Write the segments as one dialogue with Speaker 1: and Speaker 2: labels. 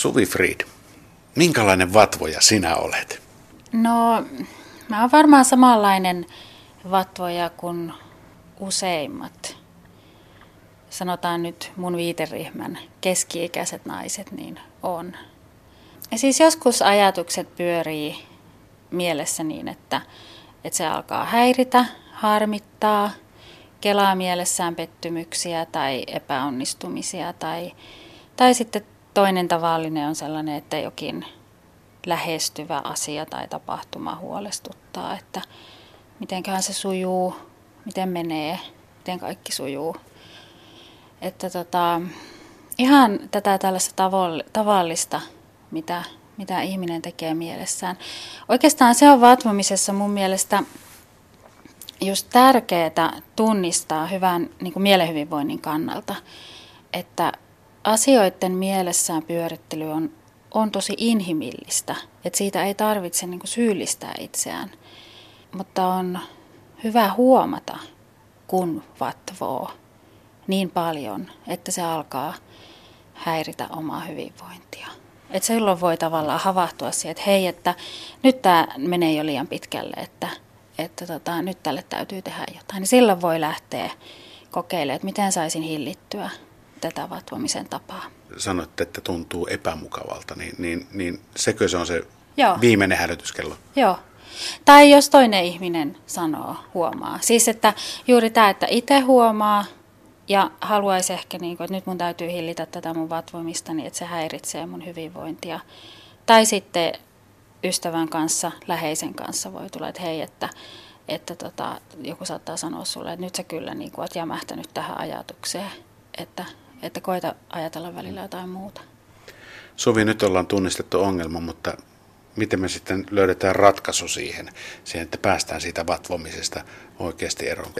Speaker 1: Suvi Fried, minkälainen vatvoja sinä olet?
Speaker 2: No, mä oon varmaan samanlainen vatvoja kuin useimmat. Sanotaan nyt mun viiteryhmän keski-ikäiset naiset, niin on. Ja siis joskus ajatukset pyörii mielessä niin, että, että se alkaa häiritä, harmittaa, kelaa mielessään pettymyksiä tai epäonnistumisia tai, tai sitten toinen tavallinen on sellainen, että jokin lähestyvä asia tai tapahtuma huolestuttaa, että mitenköhän se sujuu, miten menee, miten kaikki sujuu. Että tota, ihan tätä tällaista tavallista, mitä, mitä ihminen tekee mielessään. Oikeastaan se on vatvomisessa mun mielestä just tärkeää tunnistaa hyvän niin kuin mielenhyvinvoinnin kannalta, että asioiden mielessään pyörittely on, on tosi inhimillistä, että siitä ei tarvitse niin kuin syyllistää itseään, mutta on hyvä huomata, kun vatvoo niin paljon, että se alkaa häiritä omaa hyvinvointia. Et silloin voi tavallaan havahtua siihen, että hei, että nyt tämä menee jo liian pitkälle, että, että tota, nyt tälle täytyy tehdä jotain. Niin silloin voi lähteä kokeilemaan, että miten saisin hillittyä tätä vatvomisen tapaa.
Speaker 1: Sanoitte, että tuntuu epämukavalta, niin, niin, niin sekö se on se Joo. viimeinen hälytyskello?
Speaker 2: Joo. Tai jos toinen ihminen sanoo, huomaa. Siis että juuri tämä, että itse huomaa ja haluaisi ehkä, niin kuin, että nyt mun täytyy hillitä tätä mun vatvomista, niin että se häiritsee mun hyvinvointia. Tai sitten ystävän kanssa, läheisen kanssa voi tulla, että hei, että, että tota, joku saattaa sanoa sulle, että nyt sä kyllä niin kuin, oot jämähtänyt tähän ajatukseen, että, että koita ajatella välillä jotain muuta.
Speaker 1: Suvi, nyt ollaan tunnistettu ongelma, mutta miten me sitten löydetään ratkaisu siihen, siihen että päästään siitä vatvomisesta oikeasti eroon.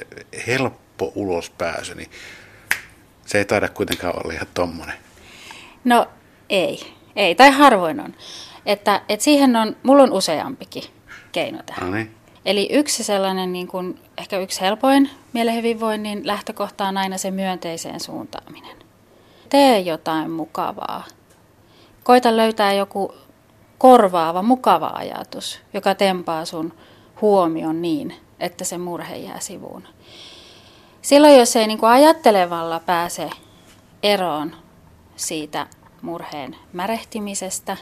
Speaker 1: Helppo ulospääsy, niin se ei taida kuitenkaan olla ihan tommonen.
Speaker 2: No ei, ei, tai harvoin on. Että, että siihen on, mulla on useampikin keino tähän.
Speaker 1: No niin.
Speaker 2: Eli yksi sellainen, niin kuin, ehkä yksi helpoin mielenhyvinvoinnin lähtökohta on aina se myönteiseen suuntaaminen. Tee jotain mukavaa. Koita löytää joku korvaava, mukava ajatus, joka tempaa sun huomion niin, että se murhe jää sivuun. Silloin, jos ei niin kuin ajattelevalla pääse eroon siitä murheen märehtimisestä,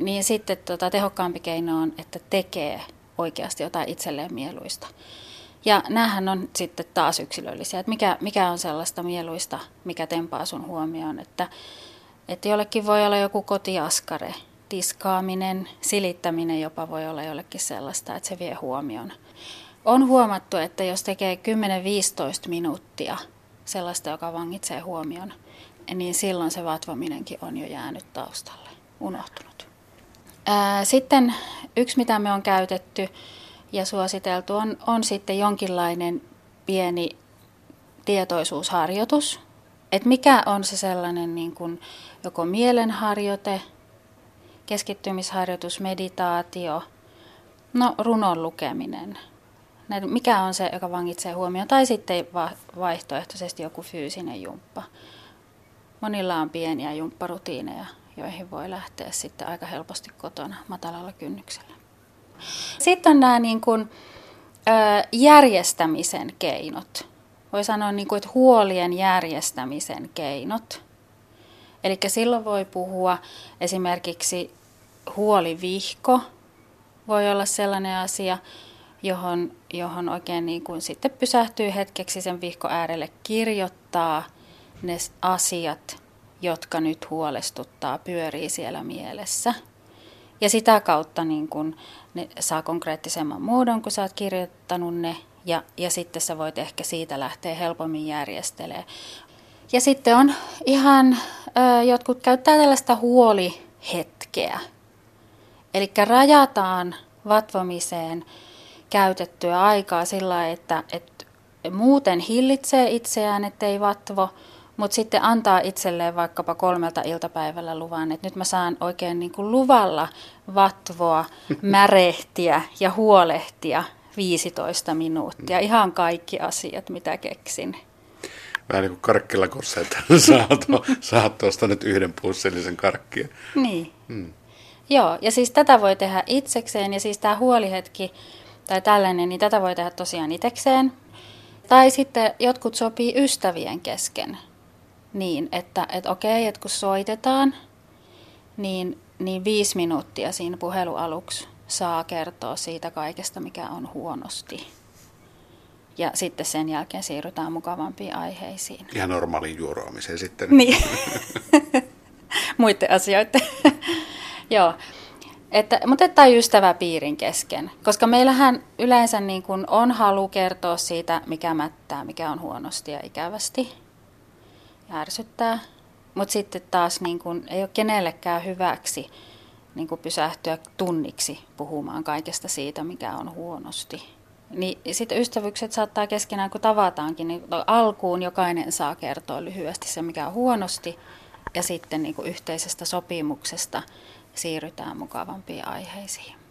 Speaker 2: niin sitten tota, tehokkaampi keino on, että tekee oikeasti jotain itselleen mieluista. Ja näähän on sitten taas yksilöllisiä, että mikä, mikä on sellaista mieluista, mikä tempaa sun huomioon, että, että jollekin voi olla joku kotiaskare, tiskaaminen, silittäminen jopa voi olla jollekin sellaista, että se vie huomion. On huomattu, että jos tekee 10-15 minuuttia sellaista, joka vangitsee huomion, niin silloin se vatvominenkin on jo jäänyt taustalle, unohtunut. Sitten yksi, mitä me on käytetty ja suositeltu, on, on sitten jonkinlainen pieni tietoisuusharjoitus. Että mikä on se sellainen niin kuin joko mielenharjoite, keskittymisharjoitus, meditaatio, no runon lukeminen. Mikä on se, joka vangitsee huomioon, tai sitten vaihtoehtoisesti joku fyysinen jumppa. Monilla on pieniä jumpparutiineja, joihin voi lähteä sitten aika helposti kotona matalalla kynnyksellä. Sitten on nämä niin kuin, järjestämisen keinot. Voi sanoa, niin kuin, että huolien järjestämisen keinot. Eli silloin voi puhua esimerkiksi huolivihko, voi olla sellainen asia, johon, johon oikein niin kuin sitten pysähtyy hetkeksi sen vihko äärelle, kirjoittaa ne asiat, jotka nyt huolestuttaa, pyörii siellä mielessä. Ja sitä kautta niin kun ne saa konkreettisemman muodon, kun sä oot kirjoittanut ne, ja, ja sitten sä voit ehkä siitä lähteä helpommin järjestelemään. Ja sitten on ihan, ö, jotkut käyttää tällaista huolihetkeä. Eli rajataan vatvomiseen käytettyä aikaa sillä että, että muuten hillitsee itseään, ettei vatvo, mutta sitten antaa itselleen vaikkapa kolmelta iltapäivällä luvan, että nyt mä saan oikein niin kuin luvalla vatvoa, märehtiä ja huolehtia 15 minuuttia. Ihan kaikki asiat, mitä keksin.
Speaker 1: Vähän niin kuin karkkilakossa, että saat, saat tuosta nyt yhden pussellisen karkkia.
Speaker 2: Niin. Hmm. Joo, ja siis tätä voi tehdä itsekseen, ja siis tämä huolihetki tai tällainen, niin tätä voi tehdä tosiaan itsekseen. Tai sitten jotkut sopii ystävien kesken niin, että, että okei, että kun soitetaan, niin, niin viisi minuuttia siinä puhelualuksi saa kertoa siitä kaikesta, mikä on huonosti. Ja sitten sen jälkeen siirrytään mukavampiin aiheisiin.
Speaker 1: Ihan normaaliin juoroamiseen sitten.
Speaker 2: Niin. Muiden asioiden. Joo. Että, mutta tämä ystäväpiirin kesken, koska meillähän yleensä niin kuin on halu kertoa siitä, mikä mättää, mikä on huonosti ja ikävästi ärsyttää. Mutta sitten taas niin kuin, ei ole kenellekään hyväksi niin kuin pysähtyä tunniksi puhumaan kaikesta siitä, mikä on huonosti. Niin sitten ystävykset saattaa keskenään, kun tavataankin, niin alkuun jokainen saa kertoa lyhyesti se, mikä on huonosti, ja sitten niin yhteisestä sopimuksesta siirrytään mukavampiin aiheisiin.